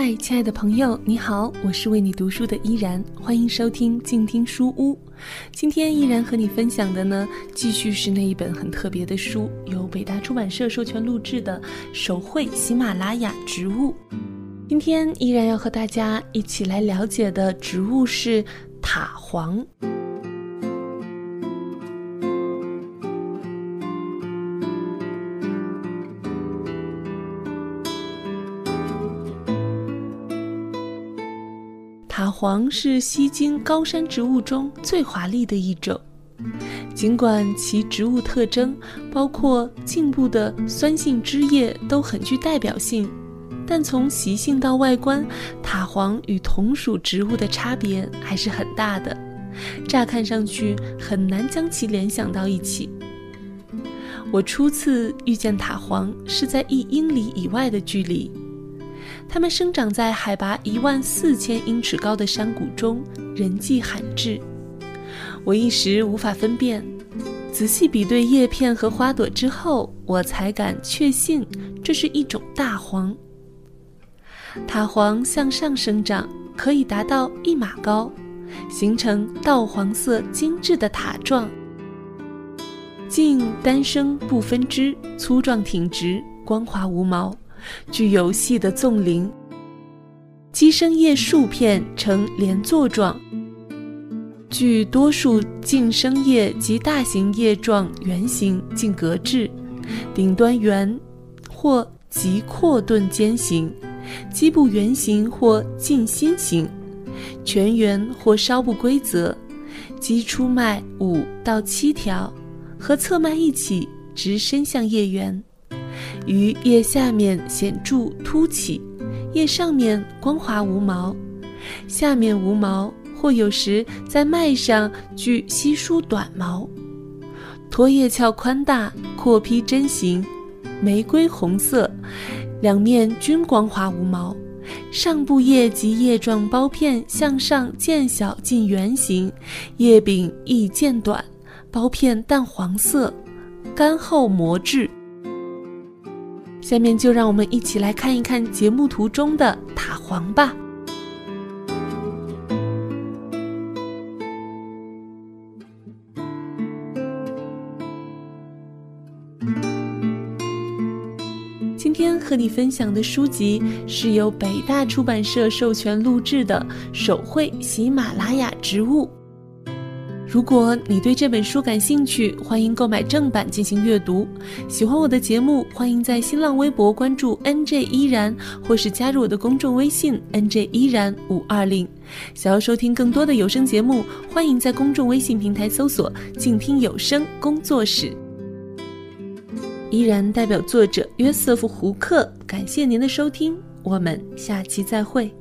嗨，亲爱的朋友，你好，我是为你读书的依然，欢迎收听静听书屋。今天依然和你分享的呢，继续是那一本很特别的书，由北大出版社授权录制的《手绘喜马拉雅植物》。今天依然要和大家一起来了解的植物是塔黄。黄是西京高山植物中最华丽的一种，尽管其植物特征包括茎部的酸性枝叶都很具代表性，但从习性到外观，塔黄与同属植物的差别还是很大的。乍看上去很难将其联想到一起。我初次遇见塔黄是在一英里以外的距离。它们生长在海拔一万四千英尺高的山谷中，人迹罕至。我一时无法分辨，仔细比对叶片和花朵之后，我才敢确信这是一种大黄。塔黄向上生长，可以达到一码高，形成稻黄色精致的塔状。茎单生不分枝，粗壮挺直，光滑无毛。具有细的纵鳞，基生叶数片呈连座状，据多数茎生叶及大型叶状圆形茎格质，顶端圆或极阔钝尖形，基部圆形或近心形，全圆或稍不规则，基出脉五到七条，和侧脉一起直伸向叶缘。于叶下面显著凸起，叶上面光滑无毛，下面无毛或有时在脉上具稀疏短毛。托叶鞘宽大，阔披针形，玫瑰红色，两面均光滑无毛。上部叶及叶状苞片向上渐小近圆形，叶柄亦渐短，苞片淡黄色，干厚膜质。下面就让我们一起来看一看节目图中的塔黄吧。今天和你分享的书籍是由北大出版社授权录制的《手绘喜马拉雅植物》。如果你对这本书感兴趣，欢迎购买正版进行阅读。喜欢我的节目，欢迎在新浪微博关注 NJ 依然，或是加入我的公众微信 NJ 依然五二零。想要收听更多的有声节目，欢迎在公众微信平台搜索“静听有声工作室”。依然代表作者约瑟夫·胡克，感谢您的收听，我们下期再会。